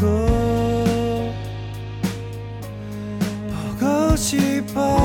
거라고 보고 싶어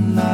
너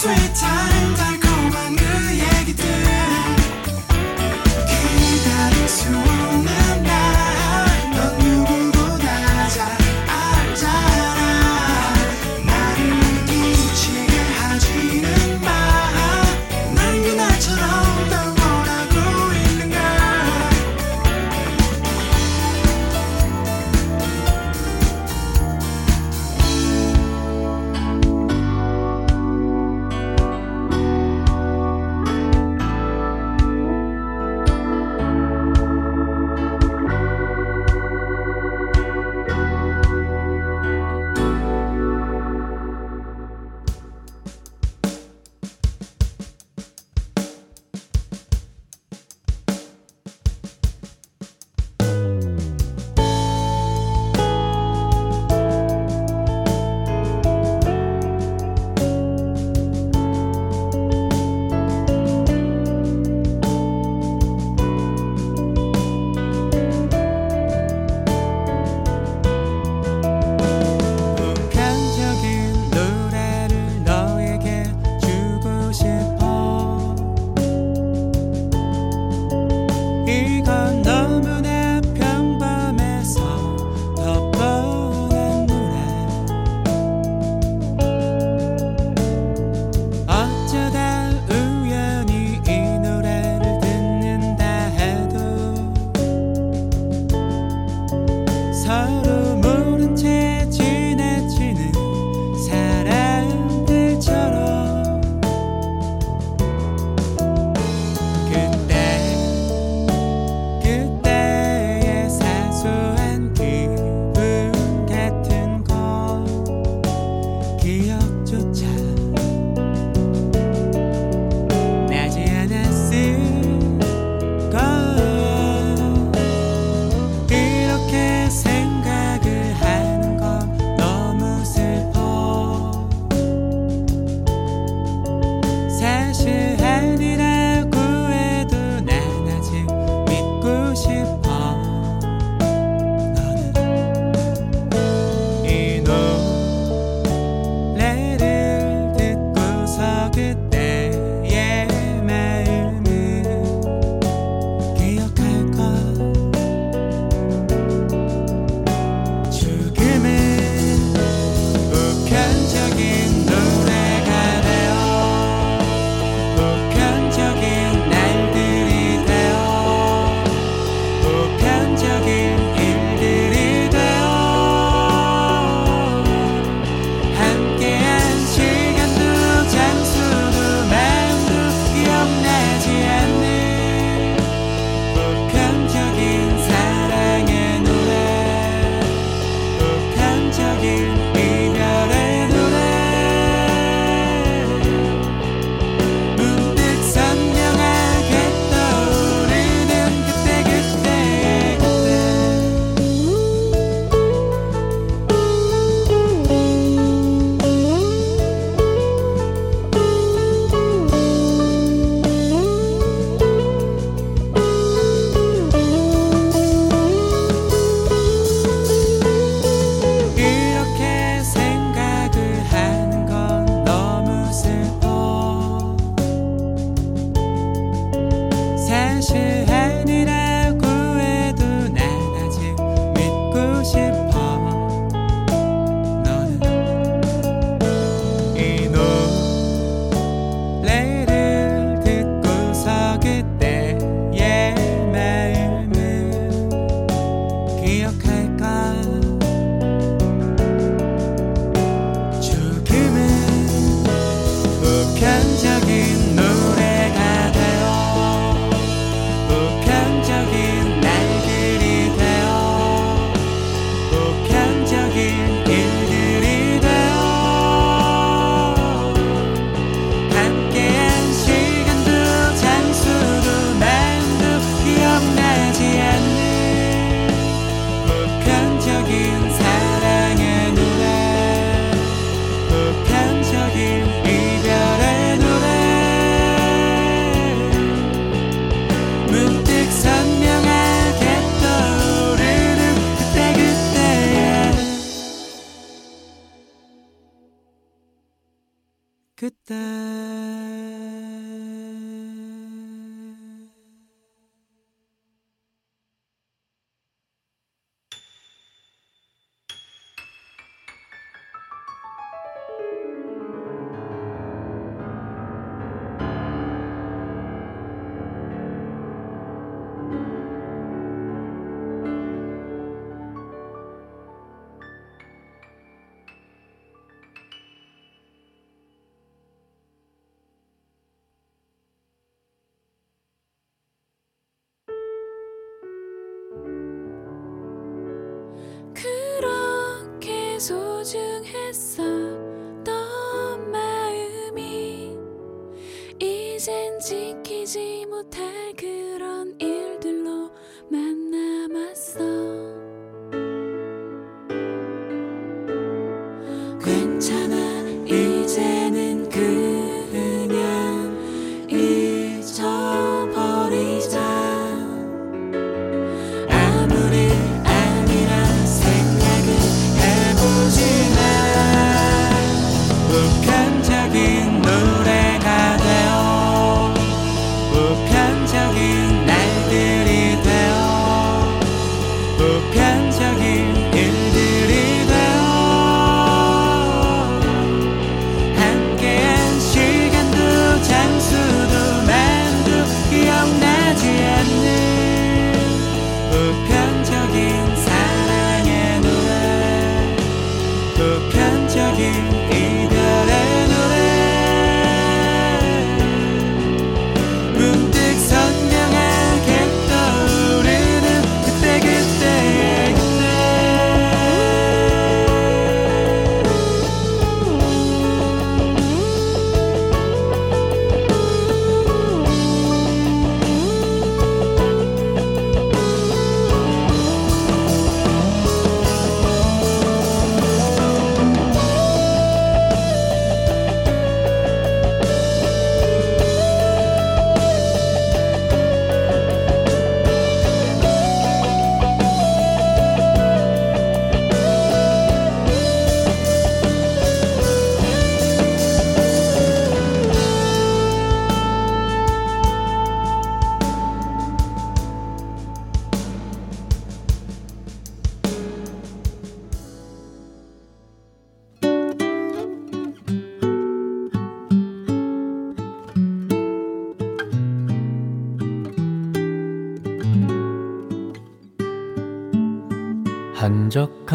sweet time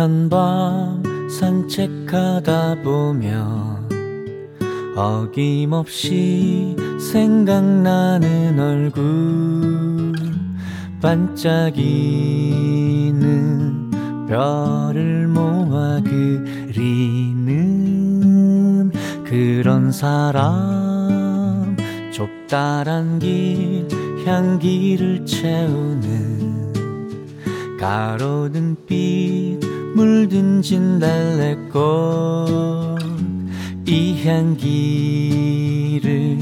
한적한 밤 산책하다 보면 어김없이 생각나는 얼굴. 반짝이는 별을 모아 그리는 그런 사람. 좁다란 길 향기를 채우는 가로등 빛 물든 진달래꽃 이 향기를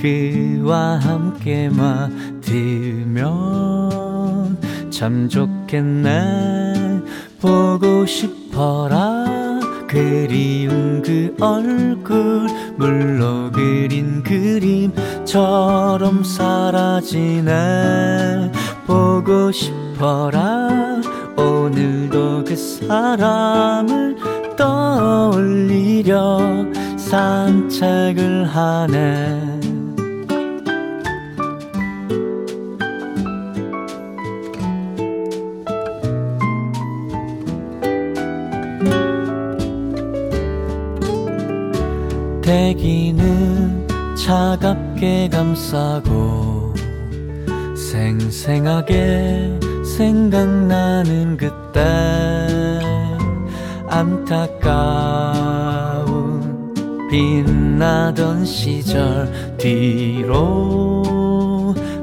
그와 함께 맡으면 참 좋겠네. 보고 싶어라. 그리운 그 얼굴 물로 그린 그림처럼 사라지네. 보고 싶어라 오늘도 그 사람을 떠올리려 산책을 하네. 대기는 차갑게 감싸고 생생하게 생각나는 그때 안타까운 빛나던 시절 뒤로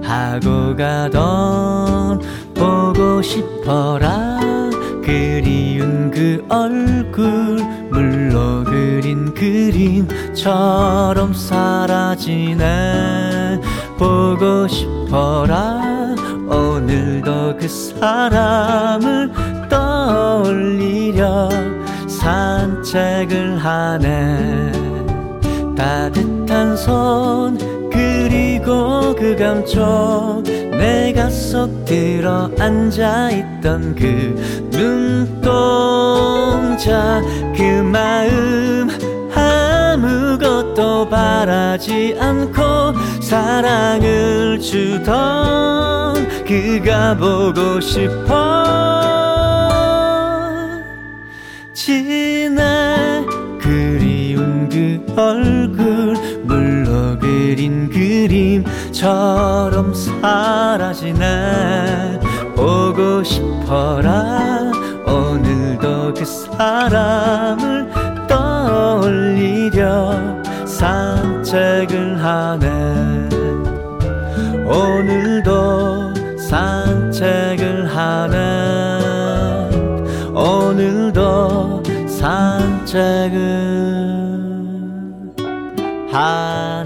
하고 가던 보고 싶어라. 그리운 그 얼굴 물로 그린 그림처럼 사라지네. 보고 싶어라 오늘도 그 사람을 떠올리려 산책을 하네. 따뜻한 손 그리고 그 감촉. 내가 속 들어 앉아있던 그 눈동자. 그 마음 아무것도 바라지 않고 사랑을 주던 그가 보고 싶어. 지나 그리운 그 얼굴 물로 그린 그림처럼 사라지네. 보고 싶어라. 오늘도 그 바람을 떠올리려 산책을 하네. 오늘도 산책을 하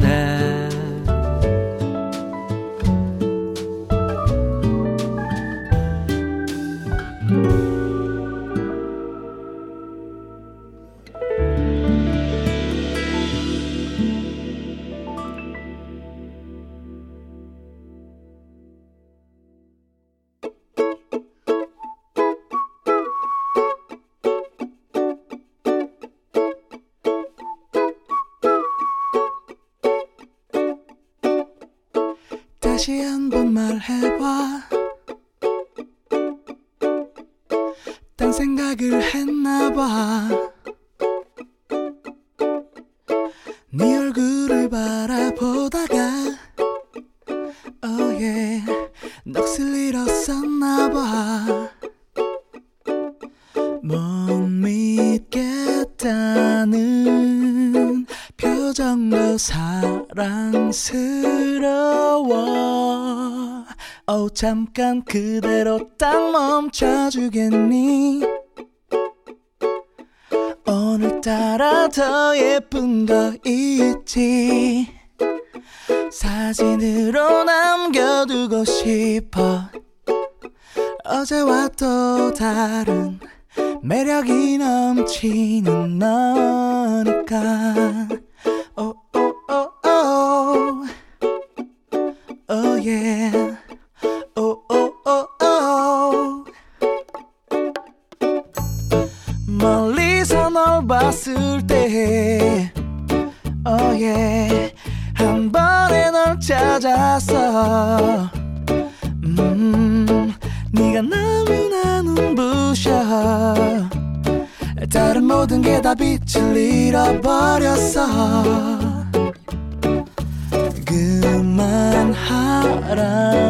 잠깐 그대로 딱 멈춰주겠니? 오늘따라 더 예쁜 거 있지? 사진으로 남겨두고 싶어. 어제와 또 다른 매력이 넘치는 너니까 널 봤을 때 Oh, yeah. 한 번에 널 찾았어 음, 네가 너무나 눈부셔 다른 모든 게 다 빛을 잃어버렸어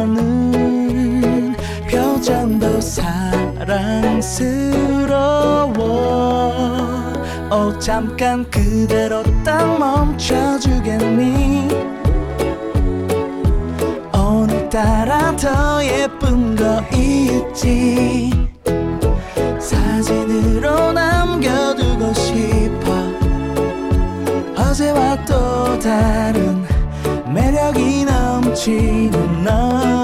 그만하라는 표정도 사랑스러워 어 잠깐 그대로 딱 멈춰주겠니? 오늘따라 더 예쁜 거 있지? 사진으로 남겨두고 싶어. 어제와 또 다른 매력이 넘치는 너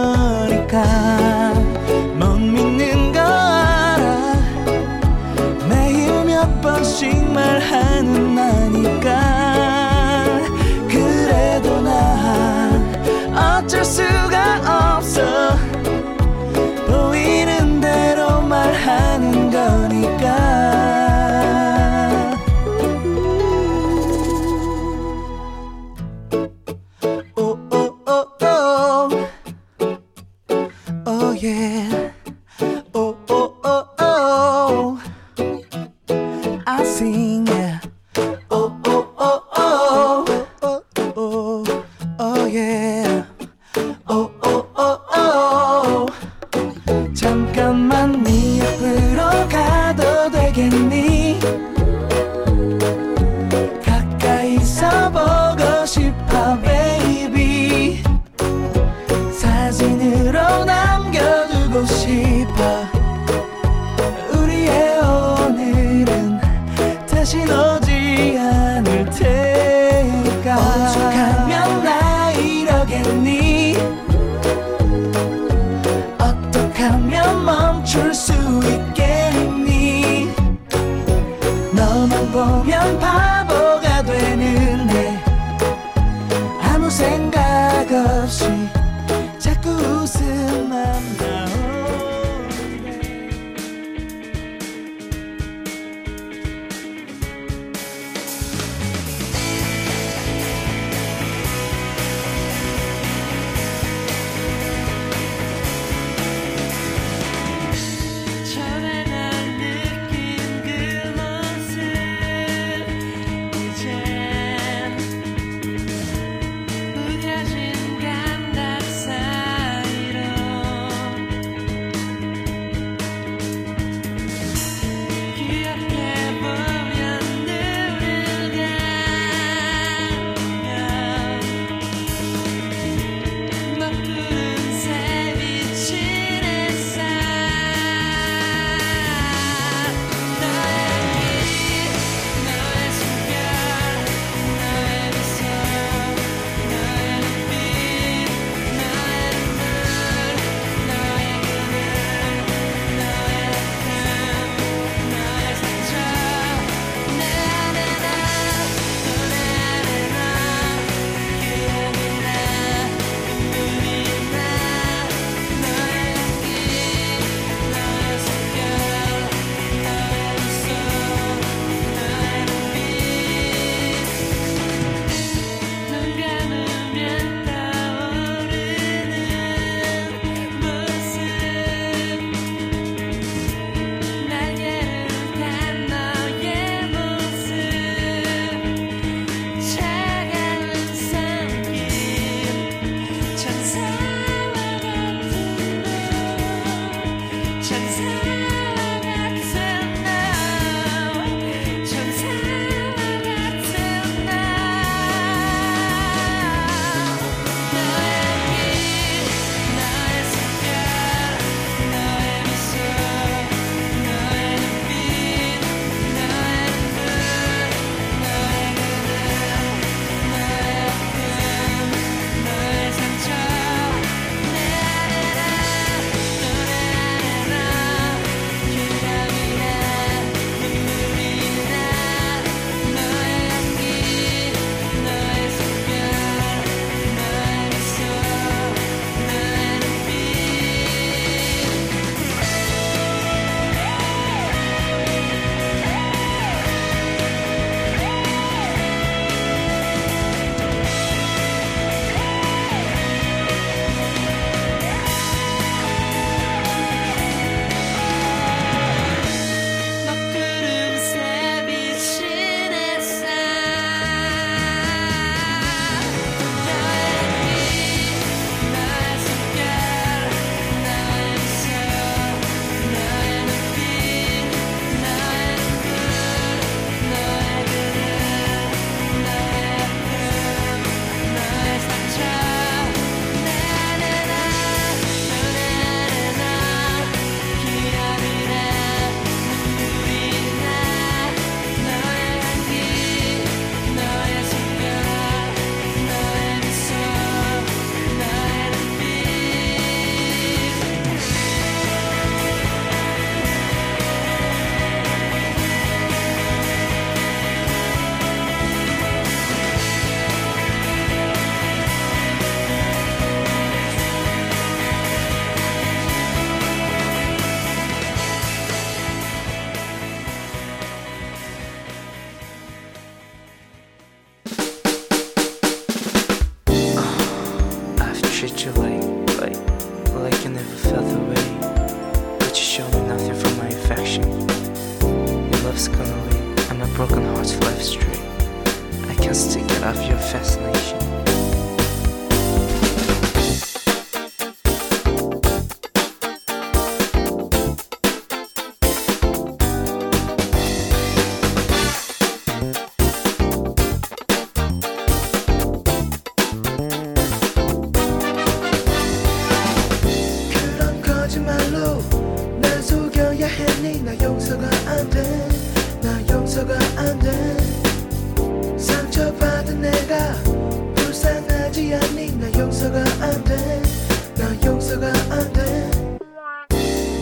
용서가 안돼나 용서가 안 돼.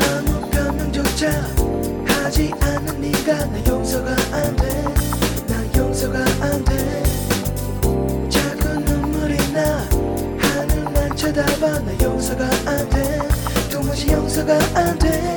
아무 변명조차 하지 않는 네가 나 용서가 안 돼나 용서가 안 돼. 자꾸 눈물이 나. 하늘만 쳐다봐. 나 용서가 안 돼. 도무지 용서가 안돼.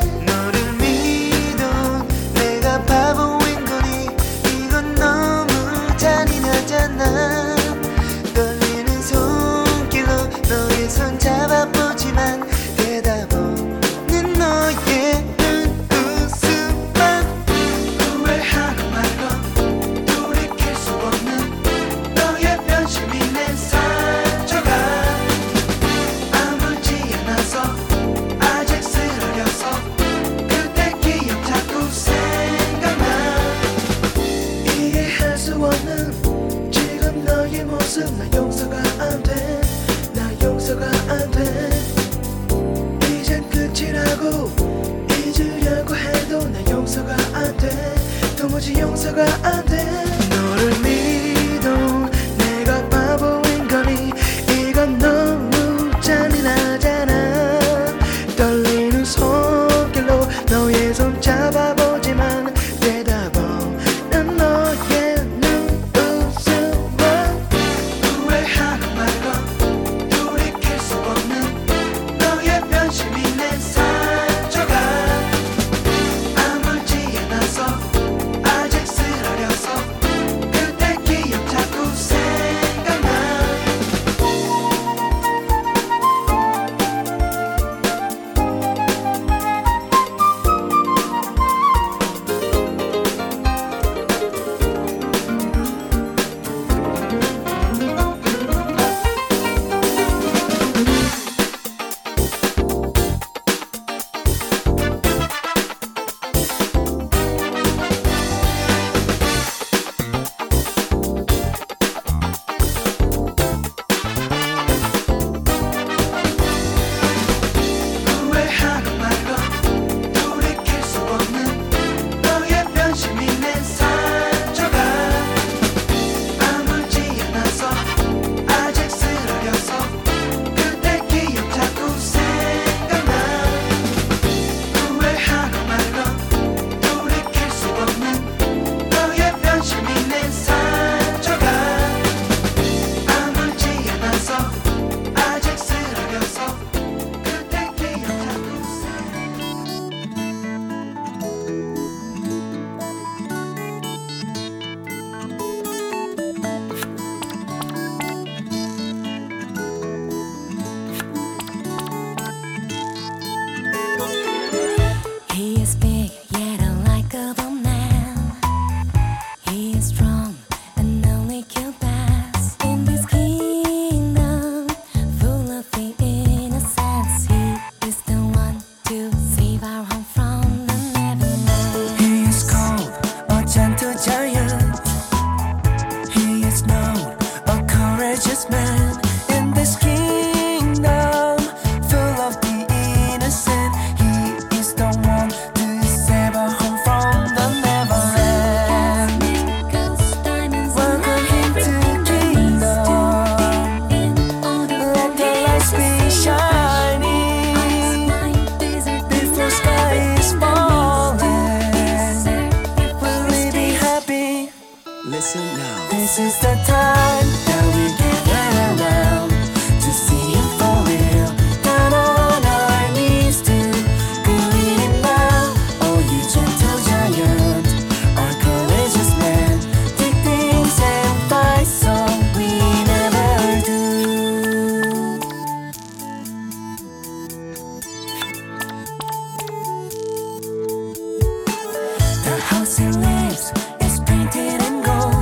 The house he lives is painted in gold.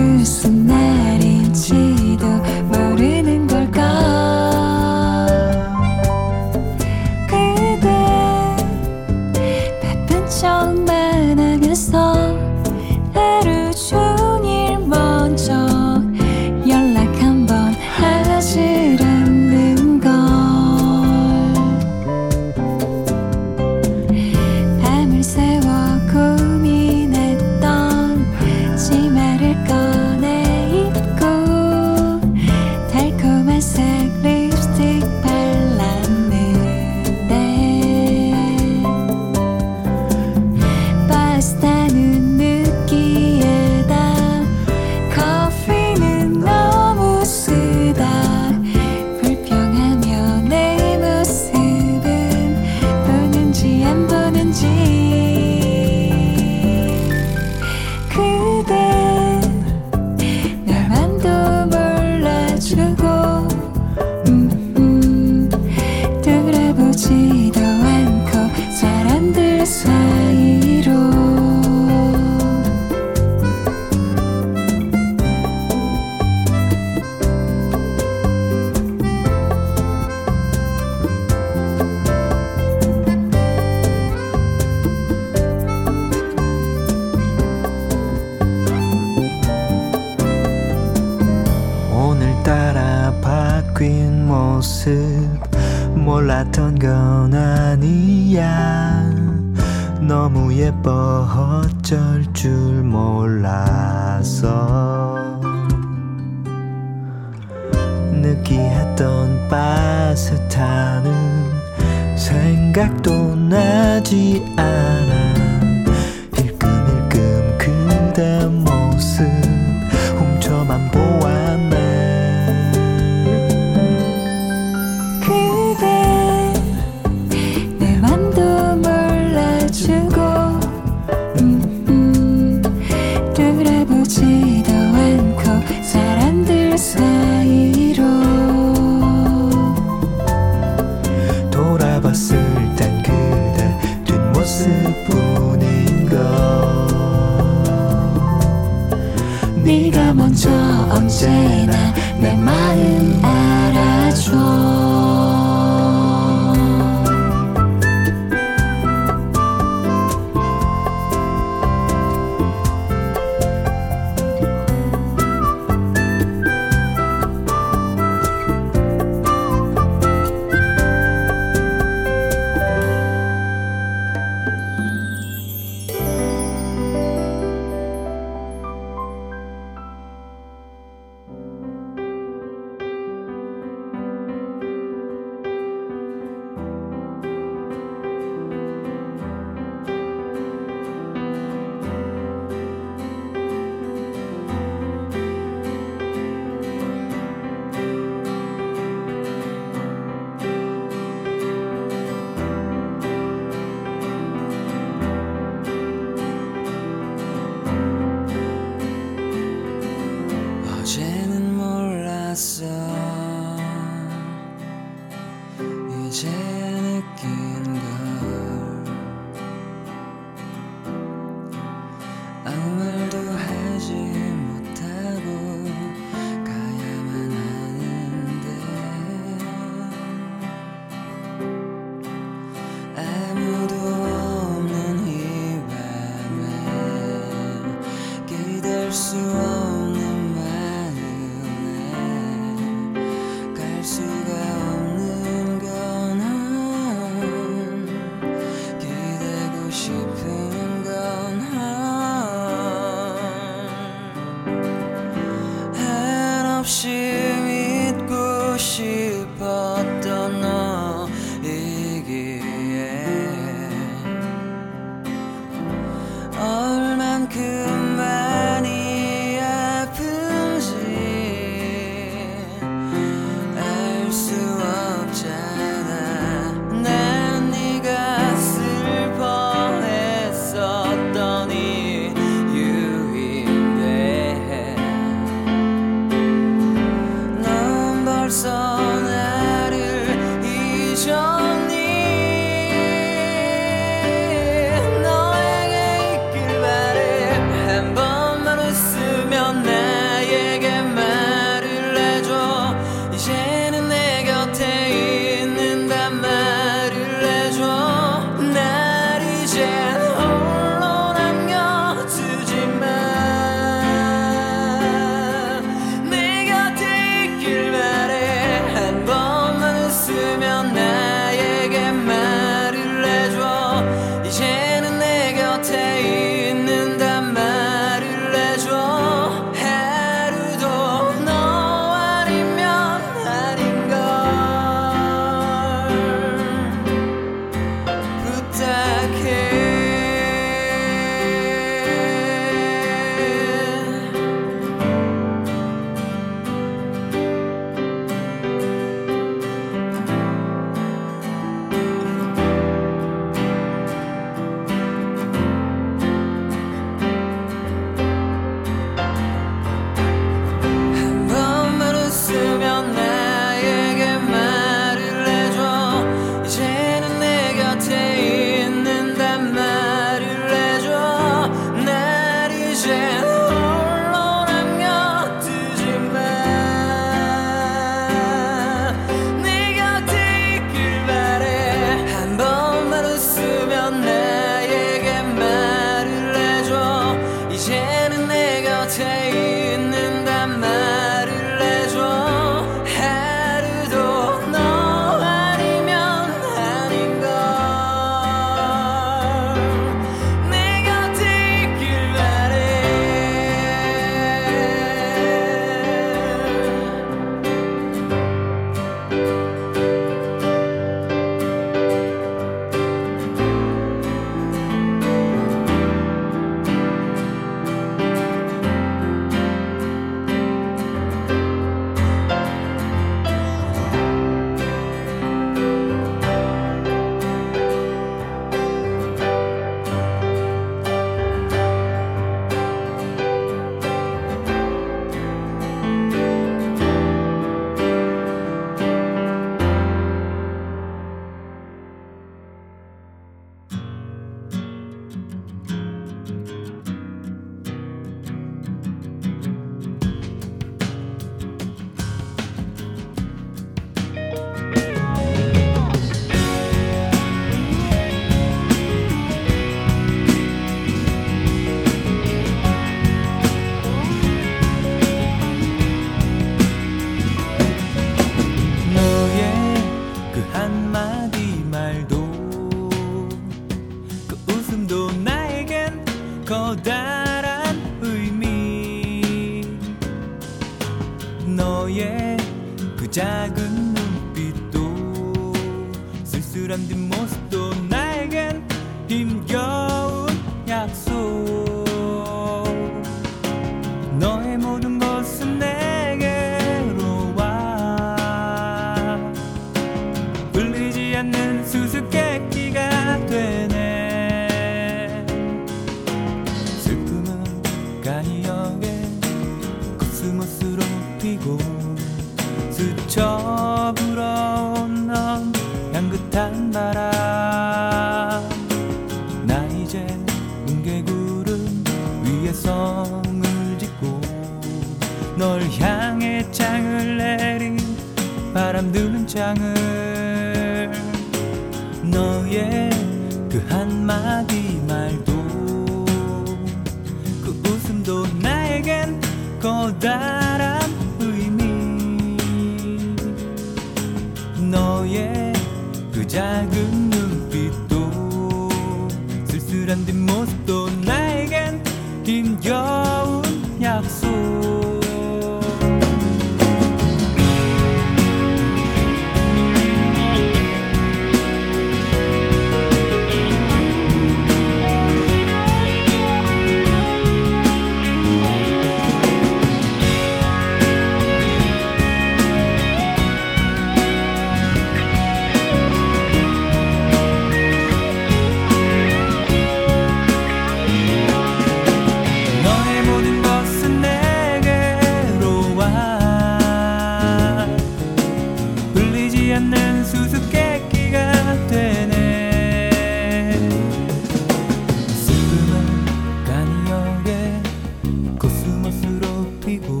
버리고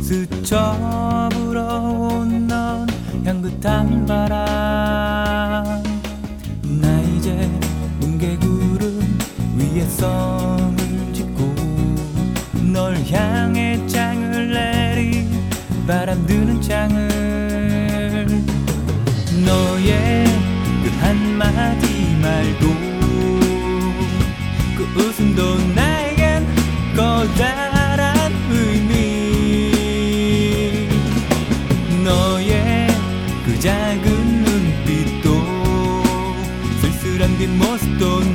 스쳐 불어온 넌 향긋한 바람. 나 이제 뭉게구름 위에 썸을 짓고 널 향해 창을 내리 바람 드는 창을. 너의 그 한마디 말고 그 웃음도 don't